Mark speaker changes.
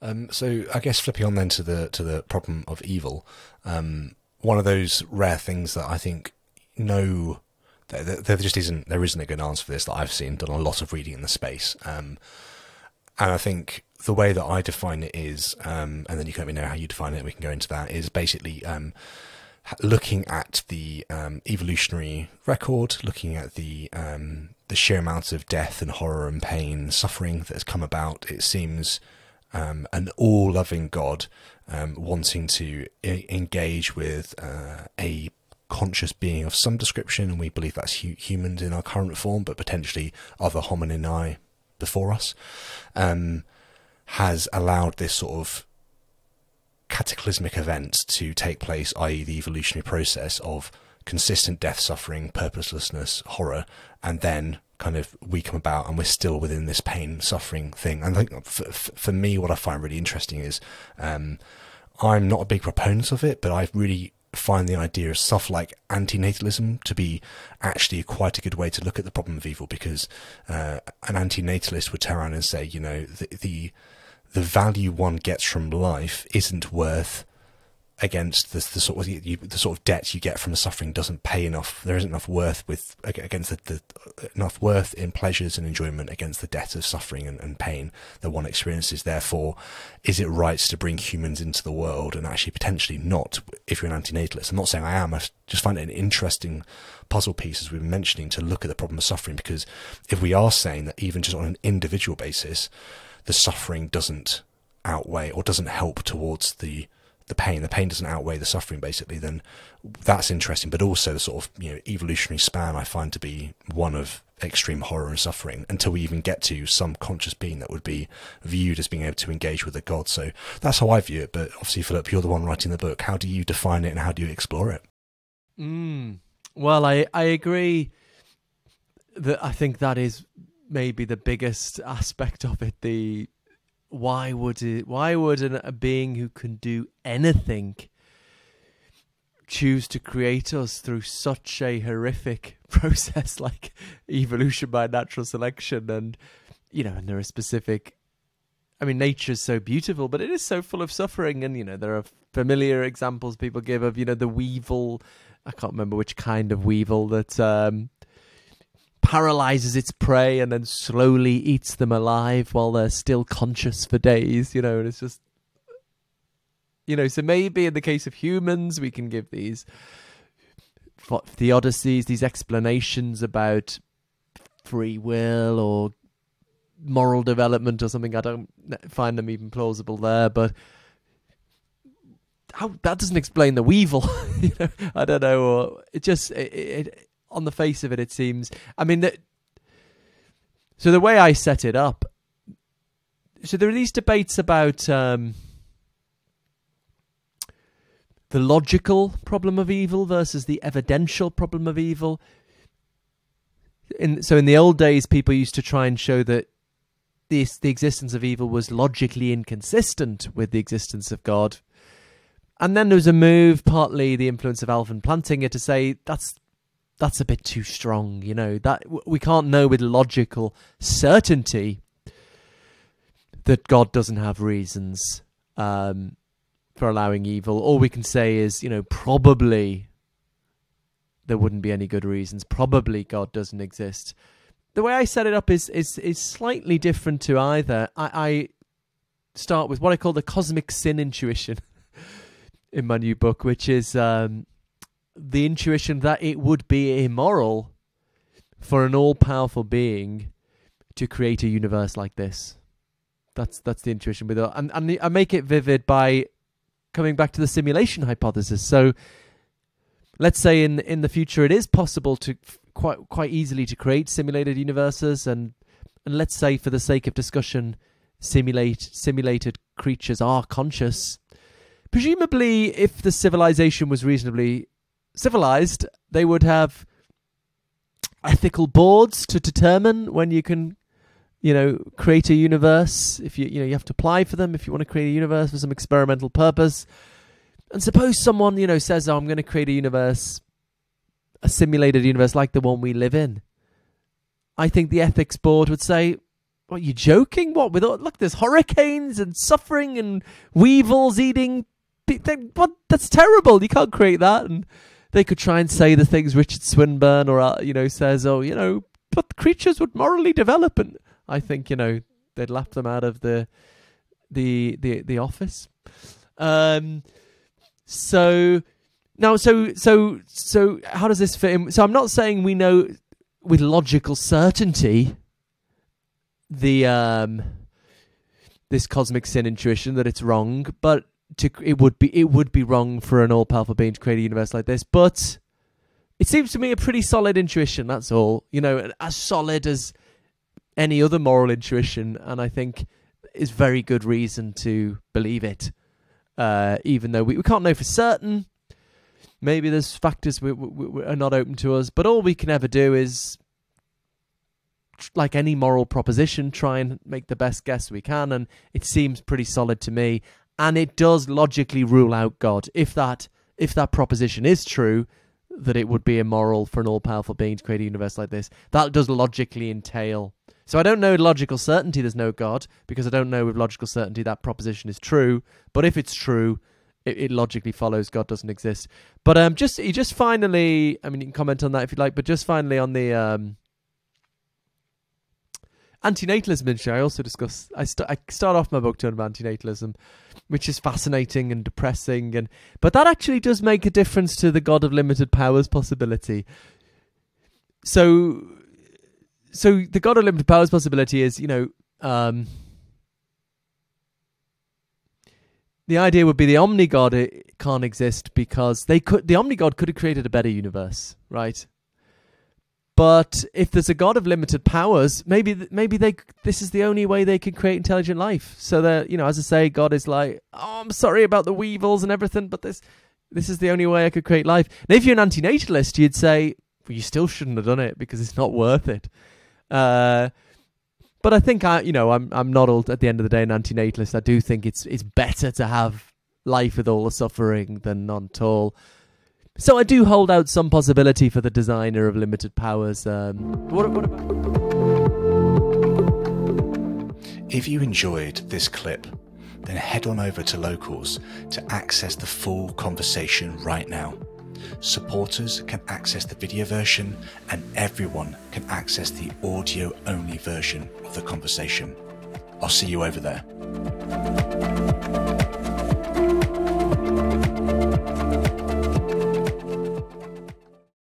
Speaker 1: Um, so I guess flipping on then to the to the problem of evil, um, one of those rare things that I think no, there, there, just isn't there isn't a good answer for this that I've seen. Done a lot of reading in the space, um, and I think the way that I define it is, um, and then you can let me know how you define it. We can go into that. Is basically um, looking at the um, evolutionary record, looking at the um, the sheer amount of death and horror and pain, and suffering that has come about. It seems um, an all loving God um, wanting to I- engage with uh, a conscious being of some description, and we believe that's hu- humans in our current form, but potentially other hominini before us, um, has allowed this sort of cataclysmic event to take place, i.e., the evolutionary process of consistent death, suffering, purposelessness, horror, and then kind of we come about and we're still within this pain, suffering thing. And I think for, for me, what I find really interesting is um, I'm not a big proponent of it, but I really find the idea of stuff like antinatalism to be actually quite a good way to look at the problem of evil because uh, an antinatalist would turn around and say, you know, the, the the value one gets from life isn't worth against the, the sort of you, the sort of debt you get from the suffering doesn't pay enough. There isn't enough worth with against the, the enough worth in pleasures and enjoyment against the debt of suffering and, and, pain that one experiences. Therefore, is it right to bring humans into the world and actually potentially not? If you're an antinatalist, I'm not saying I am. I just find it an interesting puzzle piece as we've been mentioning to look at the problem of suffering because if we are saying that even just on an individual basis, the suffering doesn't outweigh or doesn't help towards the the pain, the pain doesn't outweigh the suffering, basically, then that's interesting. But also the sort of you know evolutionary span I find to be one of extreme horror and suffering until we even get to some conscious being that would be viewed as being able to engage with a god. So that's how I view it. But obviously, Philip, you're the one writing the book. How do you define it and how do you explore it?
Speaker 2: Mm. Well, I I agree that I think that is maybe the biggest aspect of it. The why would it why would an, a being who can do anything choose to create us through such a horrific process like evolution by natural selection? And you know and there are specific i mean nature is so beautiful but it is so full of suffering. And you know there are familiar examples people give of you know the weevil i can't remember which kind of weevil that um paralyzes its prey and then slowly eats them alive while they're still conscious for days, you know, and it's just you know, so maybe in the case of humans we can give these theodicies, these explanations about free will or moral development or something. I don't find them even plausible there, but how that doesn't explain the weevil. you know, I don't know. Or it just it, it, on the face of it, it seems. I mean, the, so the way I set it up, so there are these debates about um, the logical problem of evil versus the evidential problem of evil. In, so in the old days, people used to try and show that this, the existence of evil was logically inconsistent with the existence of God. And then there was a move, partly the influence of Alvin Plantinga, to say that's that's a bit too strong, you know. That we can't know with logical certainty that God doesn't have reasons um, for allowing evil. All we can say is, you know, probably there wouldn't be any good reasons. Probably God doesn't exist. The way I set it up is is is slightly different to either. I, I start with what I call the cosmic sin intuition in my new book, which is um, the intuition that it would be immoral for an all-powerful being to create a universe like this. That's that's the intuition with it, and and I make it vivid by coming back to the simulation hypothesis. So, let's say in in the future it is possible to quite quite easily to create simulated universes, and and let's say for the sake of discussion, simulate simulated creatures are conscious. Presumably, if the civilization was reasonably civilized, they would have ethical boards to determine when you can you know create a universe if you you know you have to apply for them if you want to create a universe for some experimental purpose and suppose someone you know says oh, i'm going to create a universe a simulated universe like the one we live in i think the ethics board would say What, are you joking? What? With all, look, there's hurricanes and suffering and weevils eating. what? That's terrible. You can't create that. And they could try and say the things Richard Swinburne or uh, you know says. Oh, you know, but creatures would morally develop, and I think you know they'd laugh them out of the the the the office. Um. So now, so so so, how does this fit in? So I'm not saying we know with logical certainty the um this cosmic sin intuition that it's wrong, but to it would be it would be wrong for an all powerful being to create a universe like this. But it seems to me a pretty solid intuition. That's all, you know, as solid as any other moral intuition, and I think is very good reason to believe it. Uh, even though we, we can't know for certain, maybe there's factors we, we, we are not open to us. But all we can ever do is, like any moral proposition, try and make the best guess we can. And it seems pretty solid to me, and it does logically rule out God. If that if that proposition is true, that it would be immoral for an all powerful being to create a universe like this, that does logically entail. So I don't know with logical certainty there's no God because I don't know with logical certainty that proposition is true. But if it's true, it, it logically follows God doesn't exist. But um, just just finally, I mean, you can comment on that if you like. But just finally on the um, antinatalism issue, I also discuss. I, I start off my book talking about antinatalism, which is fascinating and depressing, and but that actually does make a difference to the God of limited powers possibility. So, so the God of limited powers possibility is, you know, um, the idea would be the omni god can't exist because they could the omni god could have created a better universe, right? But if there's a god of limited powers, maybe maybe they this is the only way they can create intelligent life. So that you know, as I say, God is like, oh, I'm sorry about the weevils and everything, but this this is the only way I could create life. And if you're an antinatalist, you'd say well, you still shouldn't have done it because it's not worth it. Uh, but I think I, you know, I'm I'm not at the end of the day an antinatalist. I do think it's it's better to have life with all the suffering than none at all. So I do hold out some possibility for the designer of limited powers. Um, what, what?
Speaker 1: If you enjoyed this clip, then head on over to Locals to access the full conversation right now. Supporters can access the video version, and everyone can access the audio only version of the conversation. I'll see you over there.